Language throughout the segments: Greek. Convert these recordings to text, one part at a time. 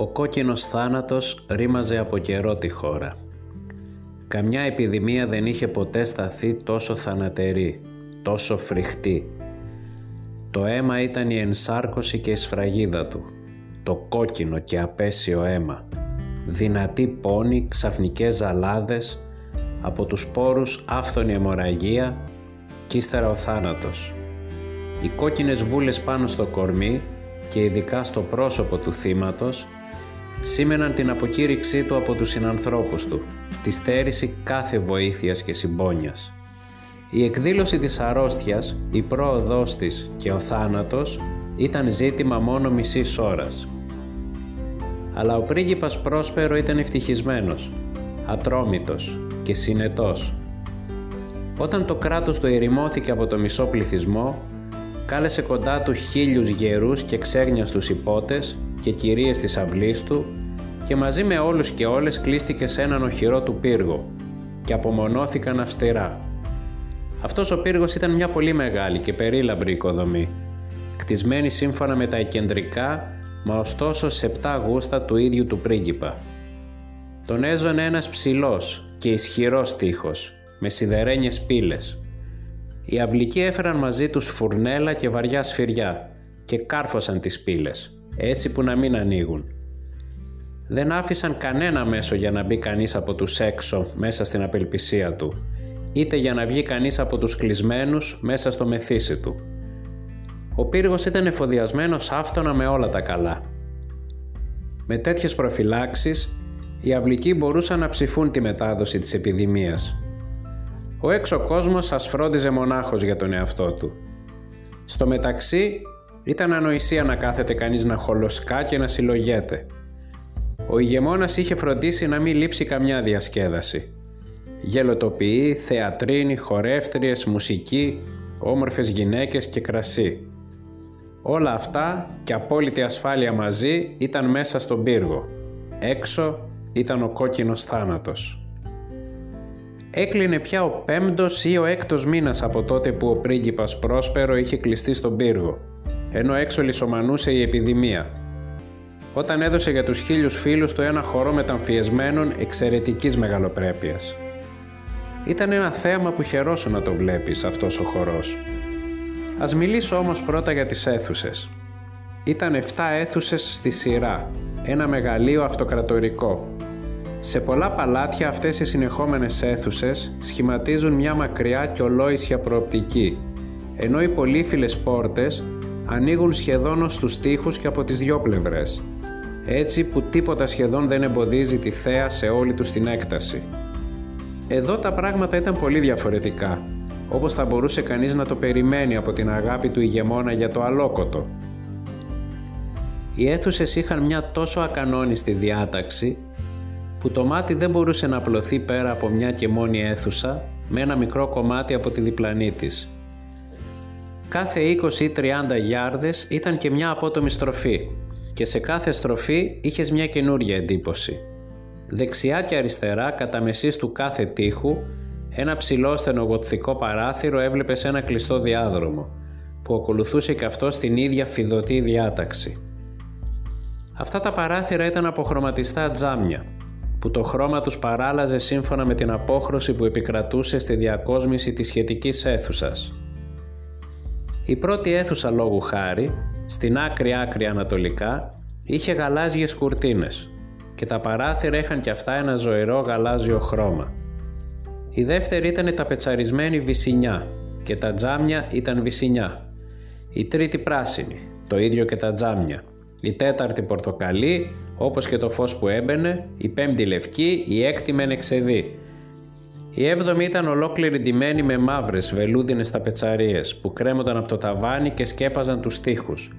Ο κόκκινος θάνατος ρήμαζε από καιρό τη χώρα. Καμιά επιδημία δεν είχε ποτέ σταθεί τόσο θανατερή, τόσο φρικτή. Το αίμα ήταν η ενσάρκωση και η σφραγίδα του, το κόκκινο και απέσιο αίμα, δυνατή πόνη, ξαφνικές ζαλάδες, από τους πόρους άφθονη αιμορραγία και ύστερα ο θάνατος. Οι κόκκινες βούλες πάνω στο κορμί και ειδικά στο πρόσωπο του θύματος σήμαιναν την αποκήρυξή του από τους συνανθρώπους του, τη στέρηση κάθε βοήθειας και συμπόνιας. Η εκδήλωση της αρρώστιας, η πρόοδός της και ο θάνατος ήταν ζήτημα μόνο μισής ώρας. Αλλά ο πρίγκιπας Πρόσπερο ήταν ευτυχισμένος, ατρόμητος και συνετός. Όταν το κράτος του ερημώθηκε από το μισό πληθυσμό, κάλεσε κοντά του χίλιους γερούς και ξέγνιαστους υπότες και κυρίες της αυλής του και μαζί με όλους και όλες κλείστηκε σε έναν οχυρό του πύργο και απομονώθηκαν αυστηρά. Αυτός ο πύργος ήταν μια πολύ μεγάλη και περίλαμπρη οικοδομή, κτισμένη σύμφωνα με τα εκεντρικά, μα ωστόσο σε επτά γούστα του ίδιου του πρίγκιπα. Τον έζωνε ένας ψηλός και ισχυρός τείχος, με σιδερένιες πύλες. Οι αυλικοί έφεραν μαζί τους φουρνέλα και βαριά σφυριά και κάρφωσαν τις πύλες, έτσι που να μην ανοίγουν. Δεν άφησαν κανένα μέσο για να μπει κανείς από τους έξω μέσα στην απελπισία του, είτε για να βγει κανείς από τους κλεισμένους μέσα στο μεθύσι του. Ο πύργος ήταν εφοδιασμένος άφθονα με όλα τα καλά. Με τέτοιες προφυλάξεις, οι αυλικοί μπορούσαν να ψηφούν τη μετάδοση της επιδημίας. Ο έξω κόσμος σας φρόντιζε μονάχος για τον εαυτό του. Στο μεταξύ, ήταν ανοησία να κάθεται κανείς να χολοσκά και να συλλογέται. Ο ηγεμόνας είχε φροντίσει να μην λείψει καμιά διασκέδαση. Γελοτοποιοί, θεατρίνοι, χορεύτριες, μουσική, όμορφες γυναίκες και κρασί. Όλα αυτά και απόλυτη ασφάλεια μαζί ήταν μέσα στον πύργο. Έξω ήταν ο κόκκινος θάνατος. Έκλεινε πια ο πέμπτος ή ο έκτος μήνας από τότε που ο πρίγκιπας Πρόσπερο είχε κλειστεί στον πύργο, ενώ έξω λισομανούσε η επιδημία. Όταν έδωσε για τους χίλιους φίλους του ένα χορό μεταμφιεσμένων εξαιρετικής μεγαλοπρέπειας. Ήταν ένα θέαμα που χαιρόσου να το βλέπεις αυτός ο χορός. Ας μιλήσω όμως πρώτα για τις αίθουσες. Ήταν 7 αίθουσες στη σειρά, ένα μεγαλείο αυτοκρατορικό. Σε πολλά παλάτια αυτές οι συνεχόμενες αίθουσες σχηματίζουν μια μακριά και ολόησια προοπτική, ενώ οι πολύφιλες πόρτες ανοίγουν σχεδόν ως τους τοίχους και από τις δυο πλευρές, έτσι που τίποτα σχεδόν δεν εμποδίζει τη θέα σε όλη τους την έκταση. Εδώ τα πράγματα ήταν πολύ διαφορετικά, όπως θα μπορούσε κανείς να το περιμένει από την αγάπη του ηγεμόνα για το αλόκοτο. Οι αίθουσες είχαν μια τόσο ακανόνιστη διάταξη που το μάτι δεν μπορούσε να απλωθεί πέρα από μια και μόνη αίθουσα με ένα μικρό κομμάτι από τη διπλανή της. Κάθε 20 ή 30 γιάρδες ήταν και μια απότομη στροφή και σε κάθε στροφή είχες μια καινούρια εντύπωση. Δεξιά και αριστερά κατά μεσής του κάθε τείχου ένα ψηλό στενογοτθικό παράθυρο έβλεπε σε ένα κλειστό διάδρομο που ακολουθούσε και αυτό στην ίδια φιδωτή διάταξη. Αυτά τα παράθυρα ήταν από χρωματιστά τζάμια που το χρώμα τους παράλαζε σύμφωνα με την απόχρωση που επικρατούσε στη διακόσμηση της σχετικής αίθουσας. Η πρώτη αίθουσα λόγου χάρη, στην άκρη άκρη ανατολικά, είχε γαλάζιες κουρτίνες και τα παράθυρα είχαν κι αυτά ένα ζωηρό γαλάζιο χρώμα. Η δεύτερη ήταν ταπετσαρισμένη βυσινιά και τα τζάμια ήταν βυσινιά. Η τρίτη πράσινη, το ίδιο και τα τζάμια. Η τέταρτη πορτοκαλί, όπως και το φως που έμπαινε, η πέμπτη λευκή, η έκτη μεν εξεδί. Η έβδομη ήταν ολόκληρη ντυμένη με μαύρες βελούδινες ταπετσαρίες που κρέμονταν από το ταβάνι και σκέπαζαν τους τοίχους,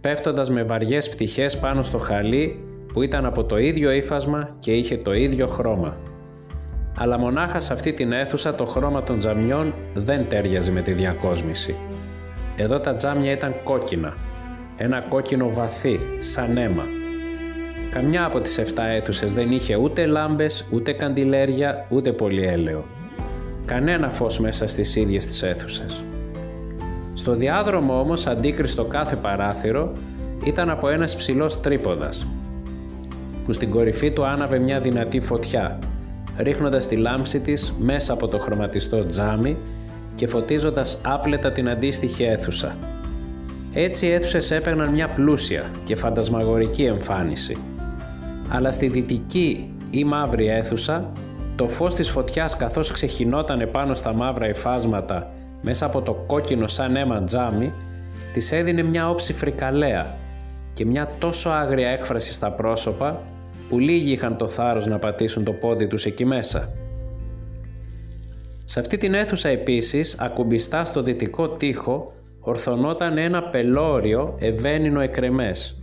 πέφτοντας με βαριές πτυχές πάνω στο χαλί που ήταν από το ίδιο ύφασμα και είχε το ίδιο χρώμα. Αλλά μονάχα σε αυτή την αίθουσα το χρώμα των τζαμιών δεν τέριαζε με τη διακόσμηση. Εδώ τα τζάμια ήταν κόκκινα, ένα κόκκινο βαθύ, σαν αίμα. Καμιά από τις 7 αίθουσες δεν είχε ούτε λάμπες, ούτε καντιλέρια, ούτε πολυέλαιο. Κανένα φως μέσα στις ίδιες τις αίθουσες. Στο διάδρομο όμως, αντίκριστο κάθε παράθυρο, ήταν από ένας ψηλός τρίποδας. που στην κορυφή του άναβε μια δυνατή φωτιά, ρίχνοντας τη λάμψη της μέσα από το χρωματιστό τζάμι και φωτίζοντας άπλετα την αντίστοιχη αίθουσα. Έτσι οι αίθουσες έπαιρναν μια πλούσια και φαντασμαγορική εμφάνιση. Αλλά στη δυτική ή μαύρη αίθουσα, το φως της φωτιάς καθώς ξεχυνόταν πάνω στα μαύρα υφάσματα μέσα από το κόκκινο σαν αίμα τζάμι, της έδινε μια όψη φρικαλέα και μια τόσο άγρια έκφραση στα πρόσωπα που λίγοι είχαν το θάρρος να πατήσουν το πόδι τους εκεί μέσα. Σε αυτή την αίθουσα επίσης, ακουμπιστά στο δυτικό τοίχο, ορθωνόταν ένα πελώριο ευαίνινο εκρεμές.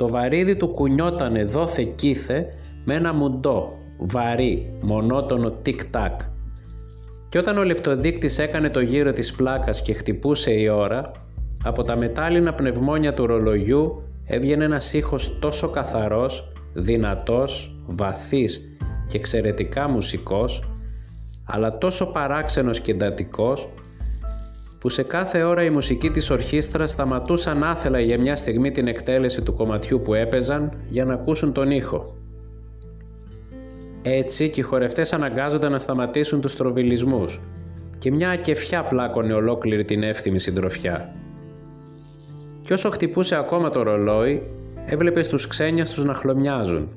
Το βαρύδι του κουνιότανε δόθε κήθε με ένα μουντό, βαρύ, μονότονο τικ-τακ. Και όταν ο λεπτοδείκτης έκανε το γύρο της πλάκας και χτυπούσε η ώρα, από τα μετάλλινα πνευμόνια του ρολογιού έβγαινε ένας ήχος τόσο καθαρός, δυνατός, βαθύς και εξαιρετικά μουσικός, αλλά τόσο παράξενος και εντατικός, που σε κάθε ώρα η μουσική της ορχήστρας σταματούσαν άθελα για μια στιγμή την εκτέλεση του κομματιού που έπαιζαν για να ακούσουν τον ήχο. Έτσι και οι χορευτές αναγκάζονταν να σταματήσουν τους τροβιλισμούς και μια ακεφιά πλάκωνε ολόκληρη την εύθυμη συντροφιά. Κι όσο χτυπούσε ακόμα το ρολόι, έβλεπες τους ξένιας τους να χλωμιάζουν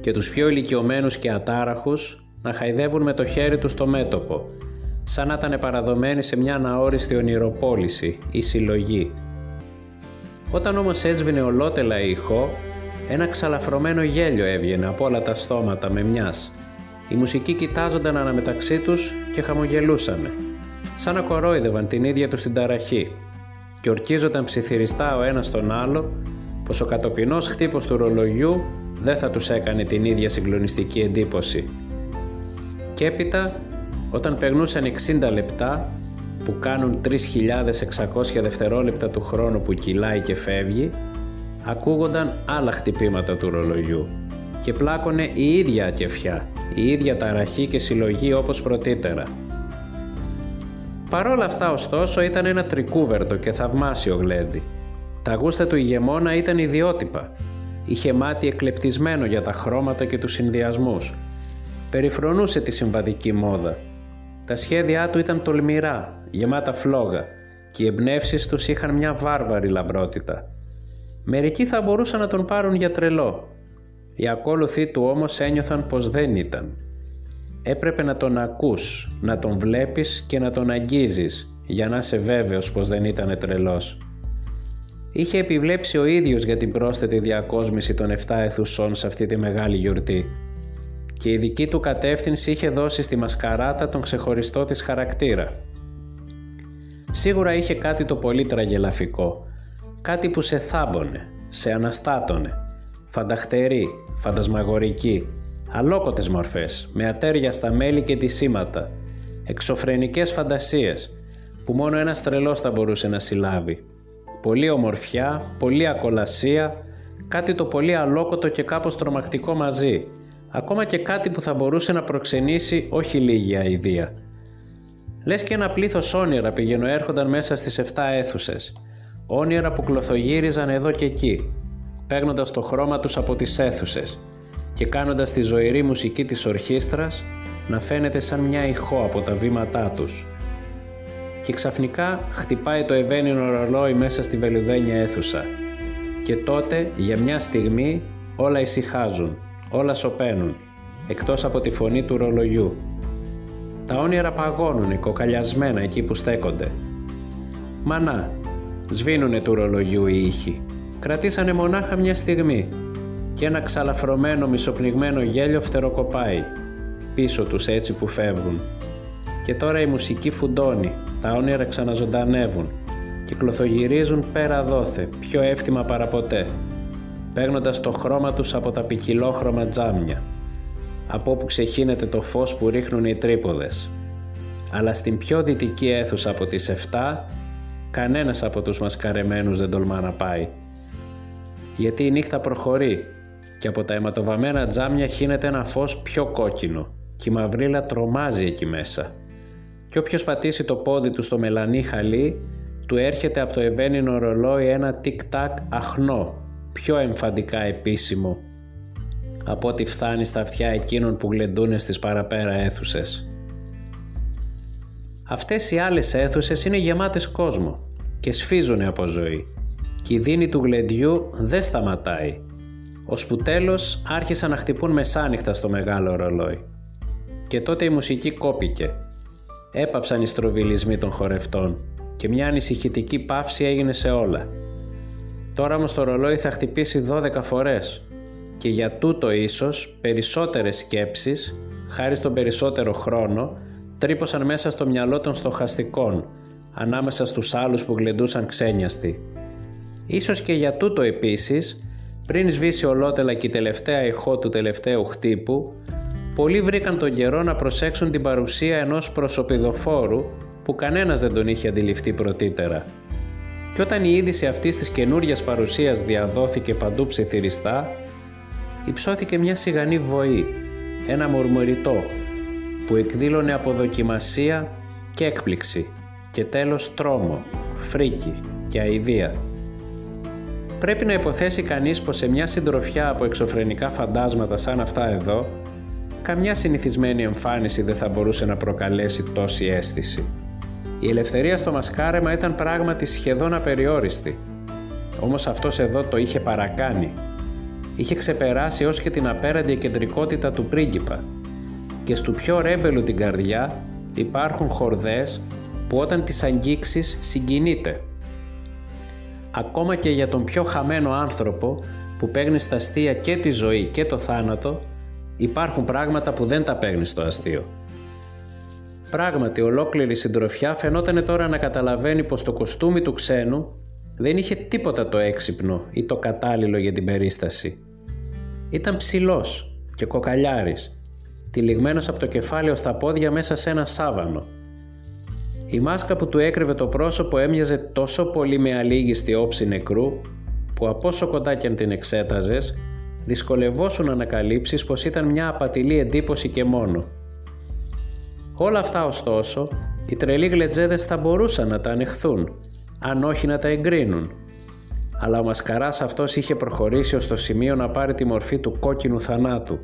και τους πιο ηλικιωμένους και ατάραχους να χαϊδεύουν με το χέρι τους το μέτωπο, σαν να ήταν παραδομένοι σε μια αναόριστη ονειροπόληση ή συλλογή. Όταν όμως έσβηνε ολότελα ηχό, ένα ξαλαφρωμένο γέλιο έβγαινε από όλα τα στόματα με μιας. Οι μουσικοί κοιτάζονταν αναμεταξύ τους και χαμογελούσανε, σαν να κορόιδευαν την ίδια τους την ταραχή και ορκίζονταν ψιθυριστά ο ένας τον άλλο πως ο κατοπινός χτύπος του ρολογιού δεν θα τους έκανε την ίδια συγκλονιστική εντύπωση. Και έπειτα, όταν περνούσαν 60 λεπτά, που κάνουν 3.600 δευτερόλεπτα του χρόνου που κυλάει και φεύγει, ακούγονταν άλλα χτυπήματα του ρολογιού και πλάκωνε η ίδια ατεφιά, η ίδια ταραχή και συλλογή όπως πρωτήτερα. Παρόλα αυτά ωστόσο ήταν ένα τρικούβερτο και θαυμάσιο γλέντι. Τα γούστα του ηγεμόνα ήταν ιδιότυπα. Είχε μάτι εκλεπτισμένο για τα χρώματα και τους συνδυασμούς. Περιφρονούσε τη συμβατική μόδα. Τα σχέδιά του ήταν τολμηρά, γεμάτα φλόγα και οι εμπνεύσεις τους είχαν μια βάρβαρη λαμπρότητα. Μερικοί θα μπορούσαν να τον πάρουν για τρελό. Οι ακόλουθοί του όμως ένιωθαν πως δεν ήταν. Έπρεπε να τον ακούς, να τον βλέπεις και να τον αγγίζεις για να είσαι βέβαιος πως δεν ήταν τρελός. Είχε επιβλέψει ο ίδιος για την πρόσθετη διακόσμηση των 7 αιθουσών σε αυτή τη μεγάλη γιορτή και η δική του κατεύθυνση είχε δώσει στη μασκαράτα τον ξεχωριστό της χαρακτήρα. Σίγουρα είχε κάτι το πολύ τραγελαφικό, κάτι που σε θάμπονε, σε αναστάτωνε, φανταχτερή, φαντασμαγορική, αλόκοτες μορφές, με ατέρια στα μέλη και τη σήματα, εξωφρενικές φαντασίες, που μόνο ένας τρελός θα μπορούσε να συλλάβει. Πολύ ομορφιά, πολύ ακολασία, κάτι το πολύ αλόκοτο και κάπως τρομακτικό μαζί, ακόμα και κάτι που θα μπορούσε να προξενήσει όχι λίγη αηδία. Λες και ένα πλήθος όνειρα πηγαίνω έρχονταν μέσα στις 7 αίθουσες, όνειρα που κλωθογύριζαν εδώ και εκεί, παίρνοντας το χρώμα τους από τις αίθουσες και κάνοντας τη ζωηρή μουσική της ορχήστρας να φαίνεται σαν μια ηχό από τα βήματά τους. Και ξαφνικά χτυπάει το ευαίνινο ρολόι μέσα στη βελουδένια αίθουσα και τότε για μια στιγμή όλα ησυχάζουν, όλα σωπαίνουν, εκτός από τη φωνή του ρολογιού. Τα όνειρα παγώνουν κοκαλιασμένα εκεί που στέκονται. Μα να, σβήνουνε του ρολογιού οι ήχοι. Κρατήσανε μονάχα μια στιγμή και ένα ξαλαφρωμένο μισοπνιγμένο γέλιο φτεροκοπάει πίσω τους έτσι που φεύγουν. Και τώρα η μουσική φουντώνει, τα όνειρα ξαναζωντανεύουν και κλωθογυρίζουν πέρα δόθε, πιο εύθυμα παραποτέ, παίρνοντας το χρώμα τους από τα ποικιλόχρωμα τζάμια, από όπου ξεχύνεται το φως που ρίχνουν οι τρίποδες. Αλλά στην πιο δυτική αίθουσα από τις 7, κανένας από τους μασκαρεμένους δεν τολμά να πάει. Γιατί η νύχτα προχωρεί και από τα αιματοβαμμένα τζάμια χύνεται ένα φως πιο κόκκινο και η μαυρίλα τρομάζει εκεί μέσα. Και όποιος πατήσει το πόδι του στο μελανί χαλί, του έρχεται από το ευαίνινο ρολόι ένα τικ-τακ αχνό, πιο εμφαντικά επίσημο, από ό,τι φτάνει στα αυτιά εκείνων που γλεντούν στις παραπέρα αίθουσες. Αυτές οι άλλες αίθουσες είναι γεμάτες κόσμο και σφίζουν από ζωή και η δίνη του γλεντιού δεν σταματάει, ώσπου τέλος άρχισαν να χτυπούν μεσάνυχτα στο μεγάλο ρολόι. Και τότε η μουσική κόπηκε. Έπαψαν οι στροβιλισμοί των χορευτών και μια ανησυχητική παύση έγινε σε όλα. Τώρα όμως το ρολόι θα χτυπήσει 12 φορές και για τούτο ίσως περισσότερες σκέψεις, χάρη στον περισσότερο χρόνο, τρύπωσαν μέσα στο μυαλό των στοχαστικών, ανάμεσα στους άλλους που γλεντούσαν ξένιαστοι. Ίσως και για τούτο επίσης, πριν σβήσει ολότελα και η τελευταία ηχό του τελευταίου χτύπου, πολλοί βρήκαν τον καιρό να προσέξουν την παρουσία ενός προσωπιδοφόρου που κανένας δεν τον είχε αντιληφθεί πρωτύτερα. Και όταν η είδηση αυτής της καινούργιας παρουσίας διαδόθηκε παντού ψιθυριστά, υψώθηκε μια σιγανή βοή, ένα μουρμουριτό, που εκδήλωνε αποδοκιμασία και έκπληξη και τέλος τρόμο, φρίκι και αηδία. Πρέπει να υποθέσει κανείς πως σε μια συντροφιά από εξωφρενικά φαντάσματα σαν αυτά εδώ, καμιά συνηθισμένη εμφάνιση δεν θα μπορούσε να προκαλέσει τόση αίσθηση. Η ελευθερία στο μασκάρεμα ήταν πράγματι σχεδόν απεριόριστη. Όμως αυτός εδώ το είχε παρακάνει. Είχε ξεπεράσει ως και την απέραντη κεντρικότητα του πρίγκιπα και στου πιο ρέμπελου την καρδιά υπάρχουν χορδές που όταν τις αγγίξεις συγκινείται. Ακόμα και για τον πιο χαμένο άνθρωπο που παίρνει στα αστεία και τη ζωή και το θάνατο υπάρχουν πράγματα που δεν τα παίρνεις στο αστείο. Πράγματι, ολόκληρη συντροφιά φαινόταν τώρα να καταλαβαίνει πως το κοστούμι του ξένου δεν είχε τίποτα το έξυπνο ή το κατάλληλο για την περίσταση. Ήταν ψηλός και κοκαλιάρης τυλιγμένος από το κεφάλι ως τα πόδια μέσα σε ένα σάβανο. Η μάσκα που του έκρυβε το πρόσωπο έμοιαζε τόσο πολύ με αλήγιστη όψη νεκρού που από όσο κοντά και αν την εξέταζες δυσκολευόσουν να ανακαλύψεις πως ήταν μια απατηλή εντύπωση και μόνο. Όλα αυτά ωστόσο οι τρελοί γλετζέδες θα μπορούσαν να τα ανεχθούν, αν όχι να τα εγκρίνουν. Αλλά ο μασκαράς αυτός είχε προχωρήσει ως το σημείο να πάρει τη μορφή του κόκκινου θανάτου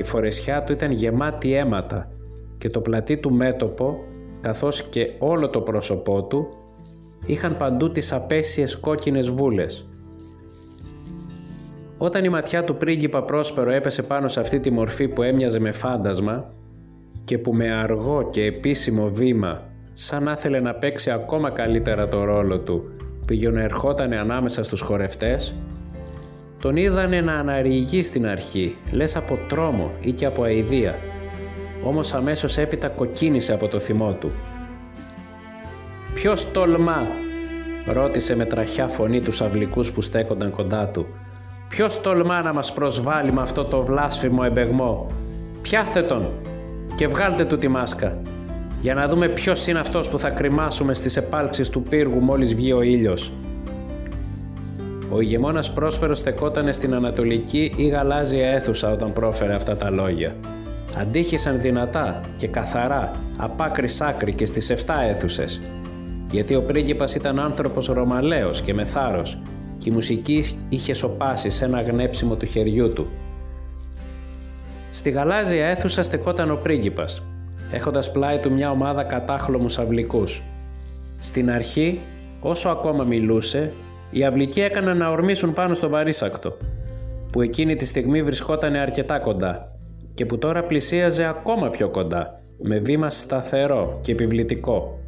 η φορεσιά του ήταν γεμάτη αίματα και το πλατή του μέτωπο, καθώς και όλο το πρόσωπό του, είχαν παντού τις απέσιες κόκκινες βούλες. Όταν η ματιά του πρίγκιπα Πρόσπερο έπεσε πάνω σε αυτή τη μορφή που έμοιαζε με φάντασμα και που με αργό και επίσημο βήμα σαν να ήθελε να παίξει ακόμα καλύτερα το ρόλο του πήγαινε ερχότανε ανάμεσα στους χορευτές τον είδανε να αναρριγεί στην αρχή, λες από τρόμο ή και από αηδία. Όμως αμέσως έπειτα κοκκίνησε από το θυμό του. «Ποιος τολμά» ρώτησε με τραχιά φωνή τους αυλικούς που στέκονταν κοντά του. «Ποιος τολμά να μας προσβάλλει με αυτό το βλάσφημο εμπεγμό; Πιάστε τον και βγάλτε του τη μάσκα για να δούμε ποιος είναι αυτός που θα κρυμάσουμε στις επάλξεις του πύργου μόλις βγει ο ήλιος». Ο ηγεμόνας Πρόσφερος στεκόταν στην ανατολική ή γαλάζια αίθουσα όταν πρόφερε αυτά τα λόγια. Αντίχησαν δυνατά και καθαρά, από άκρη σ' άκρη και στις 7 αίθουσες. Γιατί ο πρίγκιπας ήταν άνθρωπος ρωμαλαίος και με θάρρος και η μουσική είχε σοπάσει σε ένα γνέψιμο του χεριού του. Στη γαλάζια αίθουσα στεκόταν ο πρίγκιπας, έχοντας πλάι του μια ομάδα κατάχλωμους αυλικούς. Στην αρχή, όσο ακόμα μιλούσε, οι αυλικοί έκαναν να ορμήσουν πάνω στον παρήσακτο, που εκείνη τη στιγμή βρισκόταν αρκετά κοντά και που τώρα πλησίαζε ακόμα πιο κοντά, με βήμα σταθερό και επιβλητικό.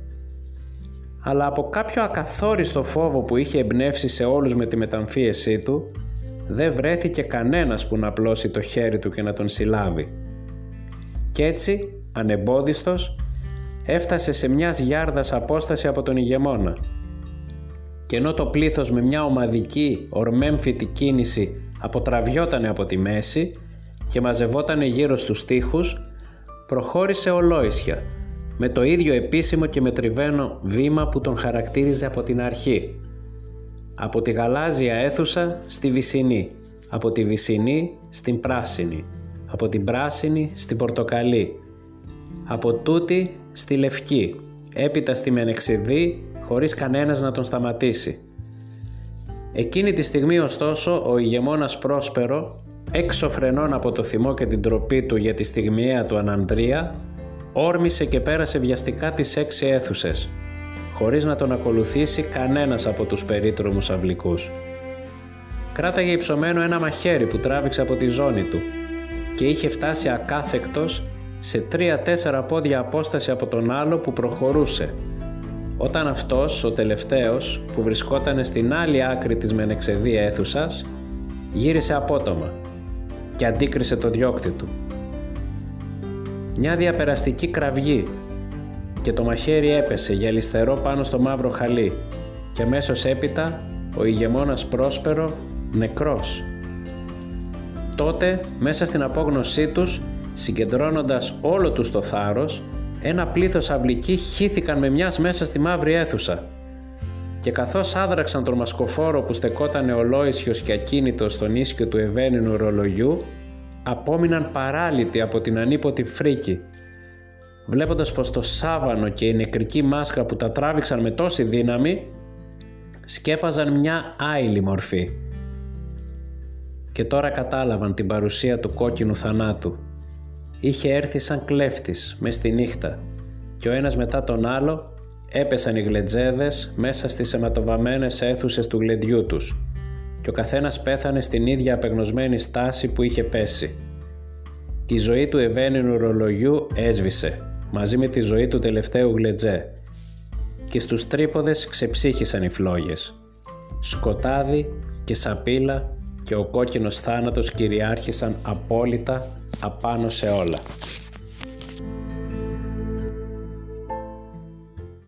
Αλλά από κάποιο ακαθόριστο φόβο που είχε εμπνεύσει σε όλους με τη μεταμφίεσή του, δεν βρέθηκε κανένας που να απλώσει το χέρι του και να τον συλλάβει. Κι έτσι, ανεμπόδιστος, έφτασε σε μιας γιάρδας απόσταση από τον ηγεμόνα και ενώ το πλήθος με μια ομαδική ορμέμφυτη κίνηση αποτραβιότανε από τη μέση και μαζευότανε γύρω στους τοίχους, προχώρησε ολόισια με το ίδιο επίσημο και μετριβαίνο βήμα που τον χαρακτήριζε από την αρχή. Από τη γαλάζια αίθουσα στη βυσινή, από τη βυσινή στην πράσινη, από την πράσινη στην πορτοκαλί, από τούτη στη λευκή, έπειτα στη μενεξιδή χωρίς κανένας να τον σταματήσει. Εκείνη τη στιγμή ωστόσο ο ηγεμόνας Πρόσπερο έξω φρενών από το θυμό και την τροπή του για τη στιγμιαία του ανανδρία, όρμησε και πέρασε βιαστικά τις έξι αίθουσες, χωρίς να τον ακολουθήσει κανένας από τους περίτρομους αυλικούς. Κράταγε υψωμένο ένα μαχαίρι που τράβηξε από τη ζώνη του και είχε φτάσει ακάθεκτος σε τρία-τέσσερα πόδια απόσταση από τον άλλο που προχωρούσε, όταν αυτός, ο τελευταίος, που βρισκόταν στην άλλη άκρη της μενεξεδία αίθουσας, γύρισε απότομα και αντίκρισε το διώκτη του. Μια διαπεραστική κραυγή και το μαχαίρι έπεσε γυαλιστερό πάνω στο μαύρο χαλί. Και αμέσως έπειτα ο ηγεμόνας Πρόσπερο νεκρός. Τότε μέσα στην απόγνωσή τους συγκεντρώνοντας όλο τους το θάρρος ένα πλήθος αυλικοί χύθηκαν με μιας μέσα στη μαύρη αίθουσα. Και καθώς άδραξαν τον μασκοφόρο που στεκόταν ολόησιος και ακίνητος στον ίσκιο του ευαίνινου ρολογιού απόμειναν παράλυτοι από την ανίποτη φρίκη βλέποντας πως το σάβανο και η νεκρική μάσκα που τα τράβηξαν με τόση δύναμη σκέπαζαν μια άειλη μορφή. Και τώρα κατάλαβαν την παρουσία του κόκκινου θανάτου. Είχε έρθει σαν κλέφτης μες στη νύχτα και ο ένας μετά τον άλλο έπεσαν οι γλετζέδες μέσα στις αιματοβαμμένες αίθουσες του γλεντιού τους και ο καθένας πέθανε στην ίδια απεγνωσμένη στάση που είχε πέσει. Και η ζωή του ευαίνινου ρολογιού έσβησε μαζί με τη ζωή του τελευταίου γλετζέ και στους τρίποδες ξεψύχησαν οι φλόγες. Σκοτάδι και σαπίλα και ο κόκκινος θάνατος κυριάρχησαν απόλυτα απάνω σε όλα.